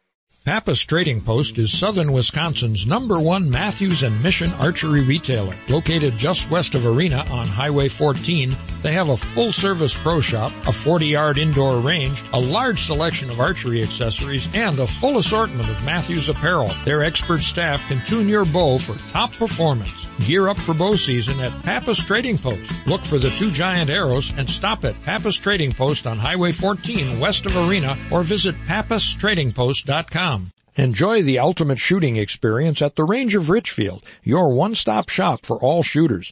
Pappas Trading Post is southern Wisconsin's number one Mathews and Mission archery retailer. Located just west of Arena on Highway 14, they have a full service pro shop, a 40 yard indoor range, a large selection of archery accessories, and a full assortment of Mathews apparel. Their expert staff can tune your bow for top performance. Gear up for bow season at Pappas Trading Post. Look for the two giant arrows and stop at Pappas Trading Post on Highway 14 west of Arena or visit pappastradingpost.com. Enjoy the ultimate shooting experience at the Range of Richfield, your one-stop shop for all shooters.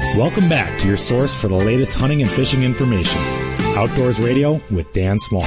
Welcome back to your source for the latest hunting and fishing information. Outdoors Radio with Dan Small.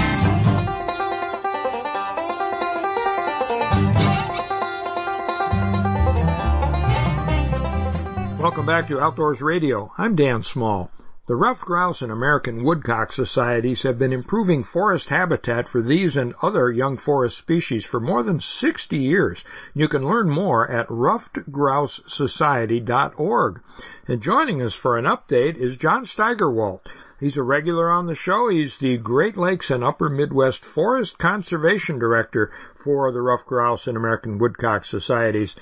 Welcome back to Outdoors Radio. I'm Dan Small. The ruffed grouse and American woodcock societies have been improving forest habitat for these and other young forest species for more than 60 years. You can learn more at ruffedgrousesociety.org. And joining us for an update is Jon Steigerwaldt. He's a regular on the show. He's the Great Lakes and Upper Midwest Forest Conservation Director for the Ruffed Grouse and American Woodcock Societies.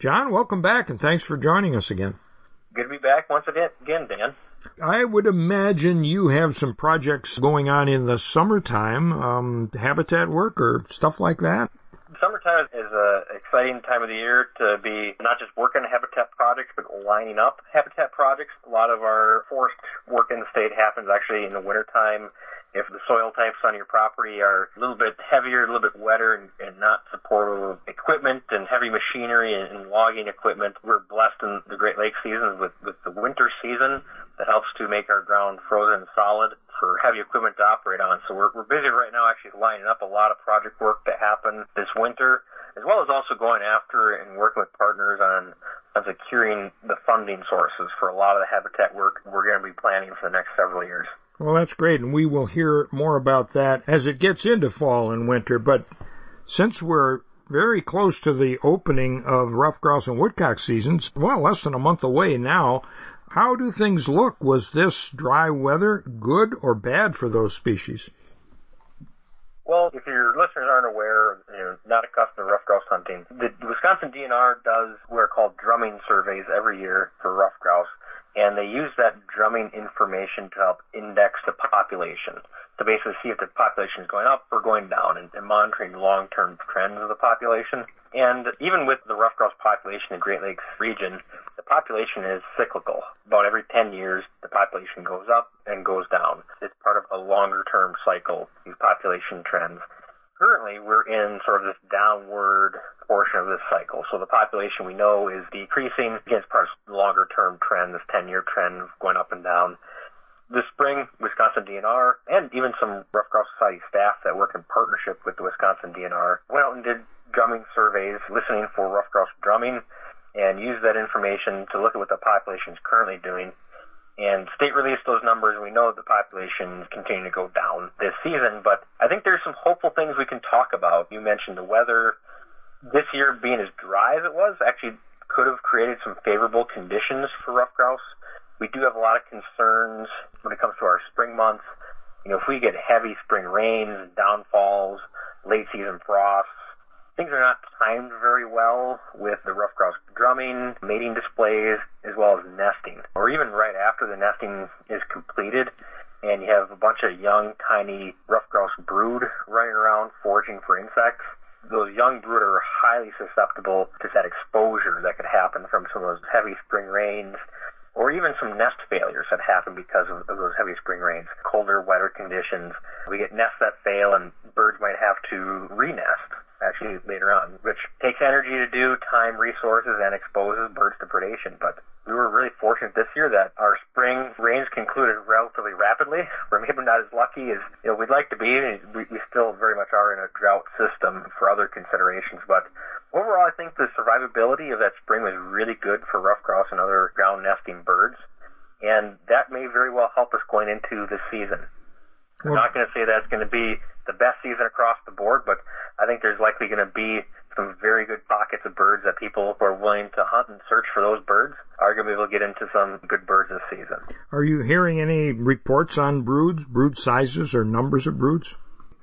John, welcome back and thanks for joining us again. Good to be back once again, Dan. I would imagine you have some projects going on in the summertime, um, habitat work or stuff like that. Summertime is an exciting time of the year to be not just working on habitat projects, but lining up habitat projects. A lot of our forest work in the state happens actually in the wintertime if the soil types on your property are a little bit heavier, a little bit wetter, and, and not supportive of equipment and heavy machinery and, and logging equipment, we're blessed in the Great Lakes season with, with the winter season that helps to make our ground frozen and solid for heavy equipment to operate on. So we're, we're busy right now actually lining up a lot of project work to happen this winter, as well as also going after and working with partners on on securing the funding sources for a lot of the habitat work we're going to be planning for the next several years. Well, that's great, and we will hear more about that as it gets into fall and winter. But since we're very close to the opening of ruffed grouse and woodcock seasons, well, less than a month away now, how do things look? Was this dry weather good or bad for those species? Well, if your listeners aren't aware, you're not accustomed to ruffed grouse hunting, the Wisconsin DNR does what are called drumming surveys every year for ruffed grouse, and they use that drumming information to help index the population to basically see if the population is going up or going down and, and monitoring long-term trends of the population. And even with the ruffed grouse population in the Great Lakes region, the population is cyclical. About every 10 years, the population goes up and goes down. It's part of a longer-term cycle, these population trends. Currently, we're in sort of this downward portion of this cycle. So the population we know is decreasing against part of longer term trend, this 10 year trend going up and down. This spring, Wisconsin DNR and even some Ruffed Grouse Society staff that work in partnership with the Wisconsin DNR went out and did drumming surveys, listening for Ruffed grouse drumming, and used that information to look at what the population is currently doing. And state released those numbers. We know the population is continuing to go down this season, but I think there's some hopeful things we can talk about. You mentioned the weather. This year being as dry as it was actually could have created some favorable conditions for ruffed grouse we do have a lot of concerns when it comes to our spring months. You know, if we get heavy spring rains, downfalls, late season frosts, things are not timed very well with the ruffed grouse drumming, mating displays, as well as nesting. Or even right after the nesting is completed and you have a bunch of young, tiny ruffed grouse brood running around foraging for insects. Those young brood are highly susceptible to that exposure that could happen from some of those heavy spring rains or even some nest failures that happen because of, of, those heavy spring rains, colder, wetter conditions. We get nests that fail and birds might have to re-nest actually later on, which takes energy to do, time, resources, and exposes birds to predation. But we were really fortunate this year that our spring rains concluded relatively rapidly. We're maybe not as lucky as you know we'd like to be. We, we still very much are in a drought system for other considerations, but overall, I think the survivability of that spring was really good for ruffed grouse and other ground nesting birds, and that may very well help us going into the season. I'm not going to say that's going to be the best season across the board, but I think there's likely going to be some very good pockets of birds that people who are willing to hunt and search for those birds are going to be able to get into some good birds this season. Are you hearing any reports on broods, brood sizes, or numbers of broods?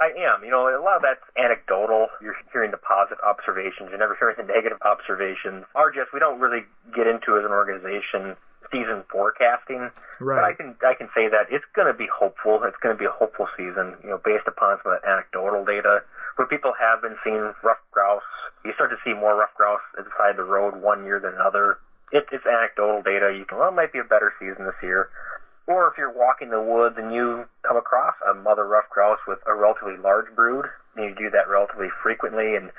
I am. You know, a lot of that's anecdotal. You're hearing the positive observations. You're never hearing the negative observations. Our RGS, we don't really get into as an organization season forecasting. Right. But I can I can say that it's going to be hopeful. It's going to be a hopeful season. You know, based upon some of the anecdotal data, where people have been seeing ruffed grouse. You start to see more ruffed grouse at the side of the road one year than another. It, it's anecdotal data. You can well, it might be a better season this year. Or if you're walking the woods and you come across a mother ruffed grouse with a relatively large brood, and you do that relatively frequently in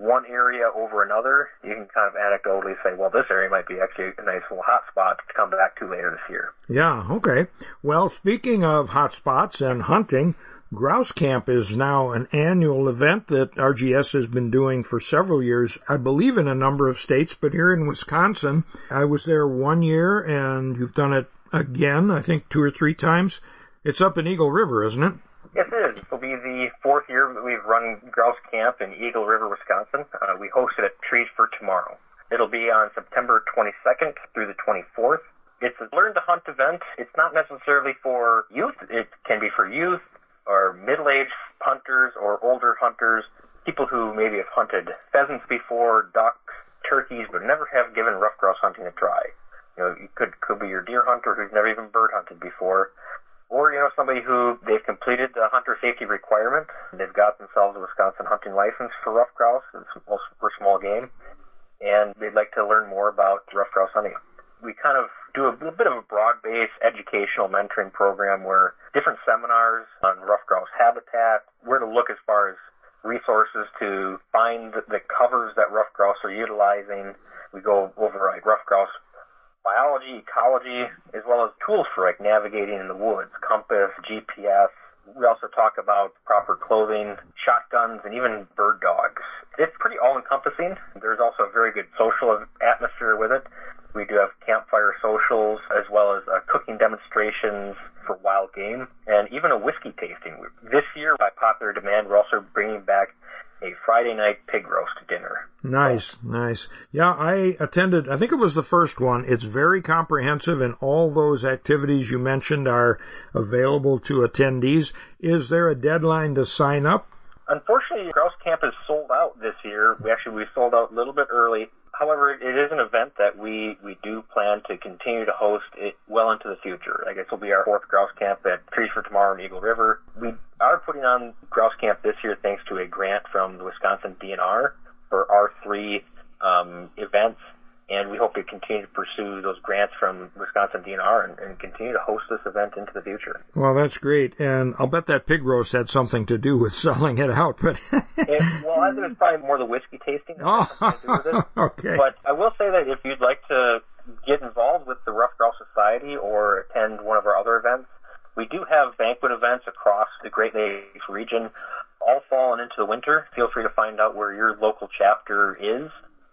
one area over another, you can kind of anecdotally say, well, this area might be actually a nice little hot spot to come back to later this year. Yeah, okay. Well, speaking of hot spots and hunting, Grouse Camp is now an annual event that RGS has been doing for several years, I believe in a number of states, but here in Wisconsin, I was there one year and you've done it again, I think two or three times. It's up in Eagle River, isn't it? Yes, it is. It'll be the fourth year that we've run Grouse Camp in Eagle River, Wisconsin. Uh, we host it at Trees for Tomorrow. It'll be on September 22nd through the 24th. It's a learn to hunt event. It's not necessarily for youth. It can be for youth or middle-aged hunters or older hunters, people who maybe have hunted pheasants before, ducks, turkeys, but never have given ruffed grouse hunting a try. You know, it could could be your deer hunter who's never even bird hunted before, or you know somebody who they've completed the hunter safety requirement. They've got themselves a Wisconsin hunting license for ruffed grouse it's for small game, and they'd like to learn more about ruffed grouse hunting. We kind of do a, a bit of a broad-based educational mentoring program where different seminars on ruffed grouse habitat, where to look as far as resources to find the covers that ruffed grouse are utilizing. We go over like ruffed grouse biology, ecology, as well as tools for like navigating in the woods, compass, GPS. We also talk about proper clothing, shotguns, and even bird dogs. It's pretty all encompassing. There's also a very good social atmosphere with it. We do have campfire socials as well as uh, cooking demonstrations for wild game, and even a whiskey tasting. This year, by popular demand, we're also bringing back a Friday night pig roast dinner. Nice, nice. Yeah, I attended, I think it was the first one. It's very comprehensive and all those activities you mentioned are available to attendees. Is there a deadline to sign up? Unfortunately, Grouse Camp is sold out this year. We actually, we sold out a little bit early. However, it is an event that we, we do plan to continue to host it well into the future. I guess will be our fourth grouse camp at Trees for Tomorrow in Eagle River. We are putting on grouse camp this year thanks to a grant from the Wisconsin DNR for our three um, events and we hope to continue to pursue those grants from Wisconsin DNR and, and, continue to host this event into the future. Well, that's great, and I'll bet that pig roast had something to do with selling it out. But it, well, I think it's probably more the whiskey tasting. Oh, okay. But I will say that if you'd like to get involved with the Ruffed Grouse Society or attend one of our other events, we do have banquet events across the Great Lakes region all fall and into the winter. Feel free to find out where your local chapter is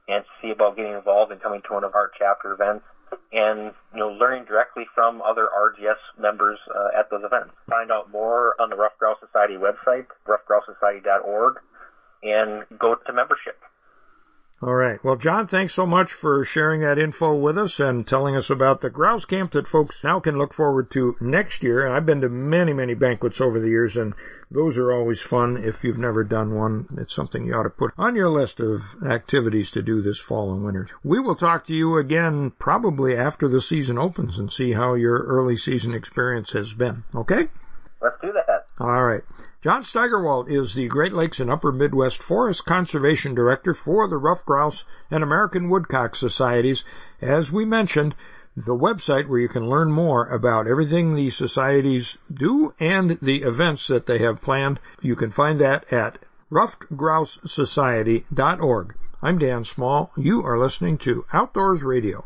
and see about getting involved and coming to one of our chapter events and you know learning directly from other RGS members uh, at those events. Find out more on the Ruffed Grouse Society website, ruffedgrousesociety.org, and go to membership. All right. Well, Jon, thanks so much for sharing that info with us and telling us about the grouse camp that folks now can look forward to next year. And I've been to many, many banquets over the years, and those are always fun. If you've never done one, it's something you ought to put on your list of activities to do this fall and winter. We will talk to you again probably after the season opens and see how your early season experience has been. Okay? Let's do that. All right. Jon Steigerwaldt is the Great Lakes and Upper Midwest Forest Conservation Director for the Ruffed Grouse and American Woodcock Societies. As we mentioned, the website where you can learn more about everything the societies do and the events that they have planned. You can find that at ruffedgrousesociety.org. I'm Dan Small. You are listening to Outdoors Radio.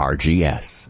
RGS.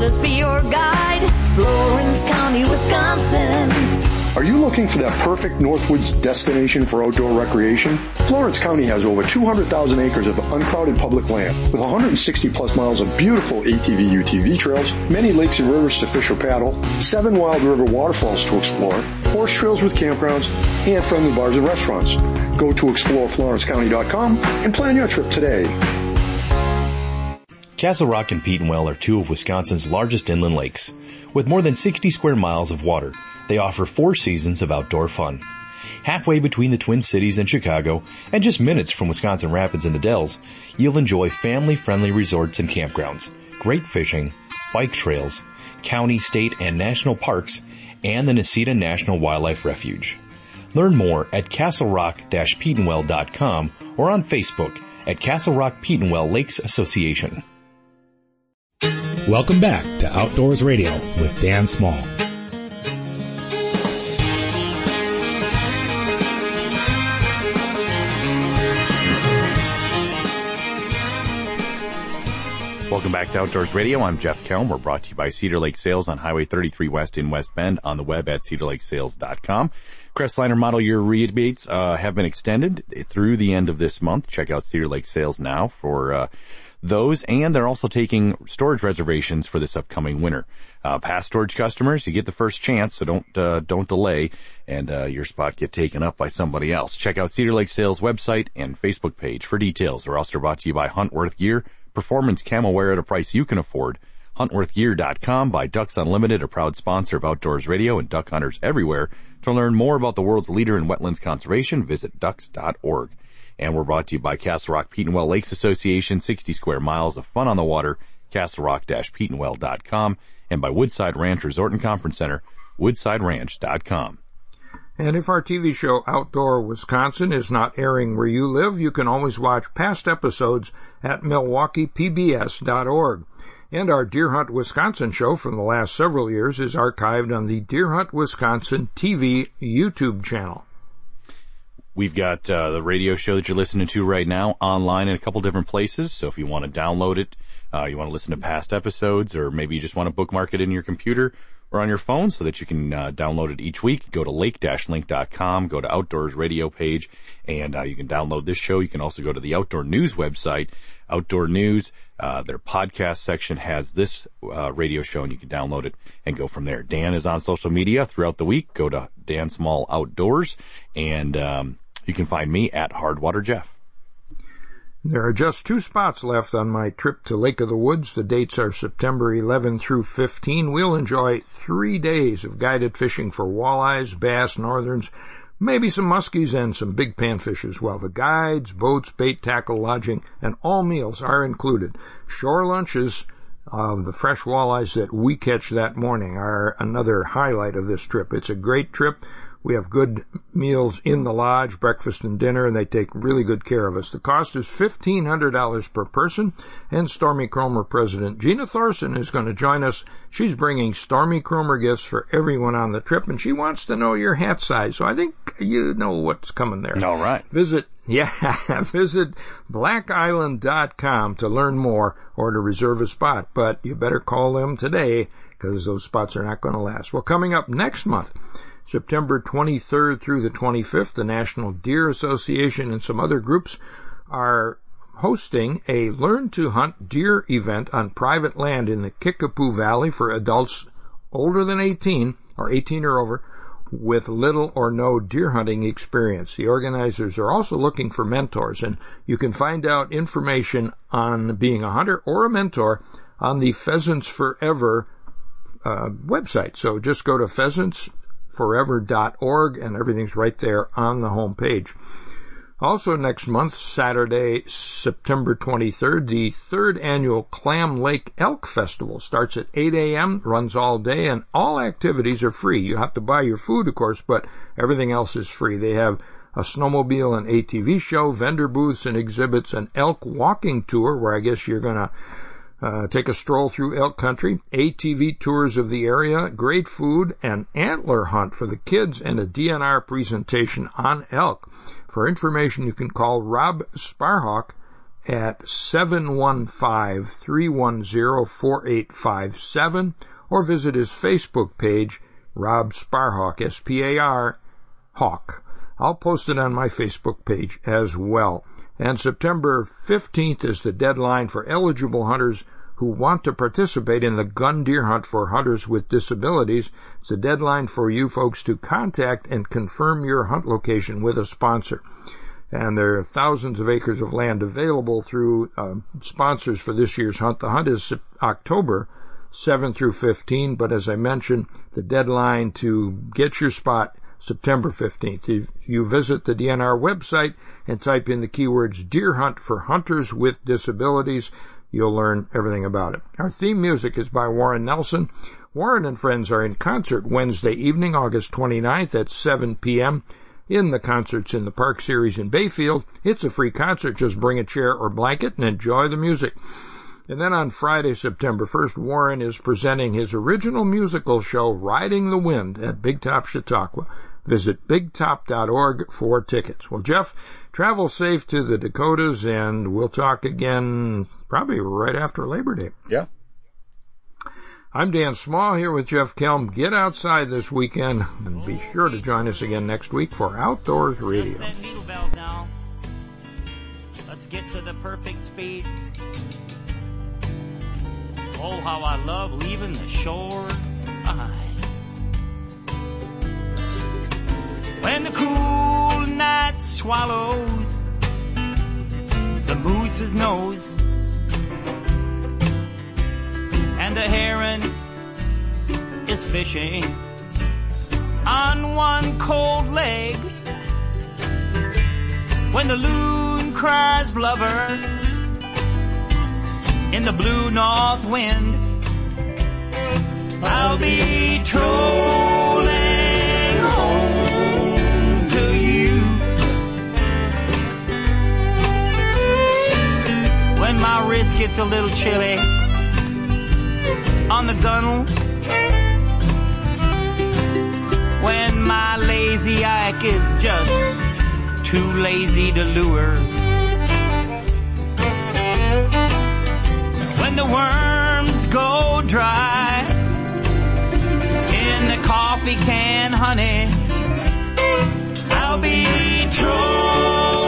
Let us be your guide. Florence County, Wisconsin. Are you looking for that perfect Northwoods destination for outdoor recreation? Florence County has over 200,000 acres of uncrowded public land with 160 plus miles of beautiful ATV UTV trails, many lakes and rivers to fish or paddle, seven wild river waterfalls to explore, horse trails with campgrounds, and friendly bars and restaurants. Go to exploreflorencecounty.com and plan your trip today. Castle Rock and Petenwell are two of Wisconsin's largest inland lakes. With more than 60 square miles of water, they offer four seasons of outdoor fun. Halfway between the Twin Cities and Chicago, and just minutes from Wisconsin Rapids and the Dells, you'll enjoy family-friendly resorts and campgrounds, great fishing, bike trails, county, state, and national parks, and the Necedah National Wildlife Refuge. Learn more at castlerock-petenwell.com or on Facebook at Castle Rock Petenwell Lakes Association. Welcome back to Outdoors Radio with Dan Small. Welcome back to Outdoors Radio. I'm Jeff Kelm. We're brought to you by Cedar Lake Sales on Highway 33 West in West Bend on the web at cedarlakesales.com. Crestliner model year rebates uh, have been extended through the end of this month. Check out Cedar Lake Sales now for uh, those, and they're also taking storage reservations for this upcoming winter. Uh, past storage customers, you get the first chance, so don't uh, don't delay, and uh, your spot get taken up by somebody else. Check out Cedar Lake Sales website and Facebook page for details. We're also brought to you by Huntworth Gear, performance camo wear at a price you can afford. HuntworthGear.com by Ducks Unlimited, a proud sponsor of Outdoors Radio and duck hunters everywhere. To learn more about the world's leader in wetlands conservation, visit ducks.org. And we're brought to you by Castle Rock Petenwell Lakes Association, 60 square miles of fun on the water, castlerock-petenwell.com, and by Woodside Ranch Resort and Conference Center, woodsideranch.com. And if our TV show Outdoor Wisconsin is not airing where you live, you can always watch past episodes at milwaukeepbs.org. And our Deer Hunt Wisconsin show from the last several years is archived on the Deer Hunt Wisconsin TV YouTube channel. We've got uh, the radio show that you're listening to right now online in a couple different places. So if you want to download it, uh, you want to listen to past episodes, or maybe you just want to bookmark it in your computer or on your phone so that you can uh, download it each week, go to lake-link.com, go to Outdoors Radio page, and uh, you can download this show. You can also go to the Outdoor News website, Outdoor News. Uh, their podcast section has this uh, radio show, and you can download it and go from there. Dan is on social media throughout the week. Go to Dan Small Outdoors, and um, you can find me at Hardwater Jeff. There are just two spots left on my trip to Lake of the Woods. The dates are September 11 through 15. We'll enjoy three days of guided fishing for walleyes, bass, northerns, maybe some muskies and some big panfish as well. The guides, boats, bait, tackle, lodging, and all meals are included. Shore lunches of the fresh walleyes that we catch that morning are another highlight of this trip. It's a great trip. We have good meals in the lodge, breakfast and dinner, and they take really good care of us. The cost is $1,500 per person, and Stormy Kromer president Gina Thorson is going to join us. She's bringing Stormy Kromer gifts for everyone on the trip, and she wants to know your hat size, so I think you know what's coming there. All right. Visit, yeah, visit blackisland.com to learn more or to reserve a spot, but you better call them today because those spots are not going to last. Well, coming up next month, September 23rd through the 25th, the National Deer Association and some other groups are hosting a Learn to Hunt Deer event on private land in the Kickapoo Valley for adults older than 18 or 18 or over with little or no deer hunting experience. The organizers are also looking for mentors, and you can find out information on being a hunter or a mentor on the Pheasants Forever uh, website. So just go to Pheasants forever.org and everything's right there on the home page. Also next month, Saturday, September 23rd, the third annual Clam Lake Elk Festival starts at 8 a.m., runs all day, and all activities are free. You have to buy your food, of course, but everything else is free. They have a snowmobile and ATV show, vendor booths and exhibits, an elk walking tour where I guess you're gonna uh, take a stroll through elk country, ATV tours of the area, great food, an antler hunt for the kids, and a DNR presentation on elk. For information, you can call Rob Sparhawk at 715-310-4857 or visit his Facebook page, Rob Sparhawk, S-P-A-R, Hawk. I'll post it on my Facebook page as well. And September 15th is the deadline for eligible hunters who want to participate in the gun deer hunt for hunters with disabilities. It's a deadline for you folks to contact and confirm your hunt location with a sponsor. And there are thousands of acres of land available through uh, sponsors for this year's hunt. The hunt is October 7 through 15, but as I mentioned, the deadline to get your spot September 15th. If you visit the DNR website and type in the keywords deer hunt for hunters with disabilities, you'll learn everything about it. Our theme music is by Warren Nelson. Warren and friends are in concert Wednesday evening, August 29th at 7 p.m. in the Concerts in the Park series in Bayfield. It's a free concert. Just bring a chair or blanket and enjoy the music. And then on Friday, September 1st, Warren is presenting his original musical show, Riding the Wind, at Big Top Chautauqua. Visit bigtop.org for tickets. Well, Jeff, travel safe to the Dakotas, and we'll talk again probably right after Labor Day. Yeah. I'm Dan Small here with Jeff Kelm. Get outside this weekend and be sure to join us again next week for Outdoors Radio. Let's get to the perfect speed. Oh, how I love leaving the shore. Aye. When the cool night swallows the moose's nose and the heron is fishing on one cold leg. When the loon cries lover in the blue north wind, I'll be trolling my wrist gets a little chilly. On the gunnel. When my lazy Ike is just too lazy to lure. When the worms go dry in the coffee can, honey, I'll be true.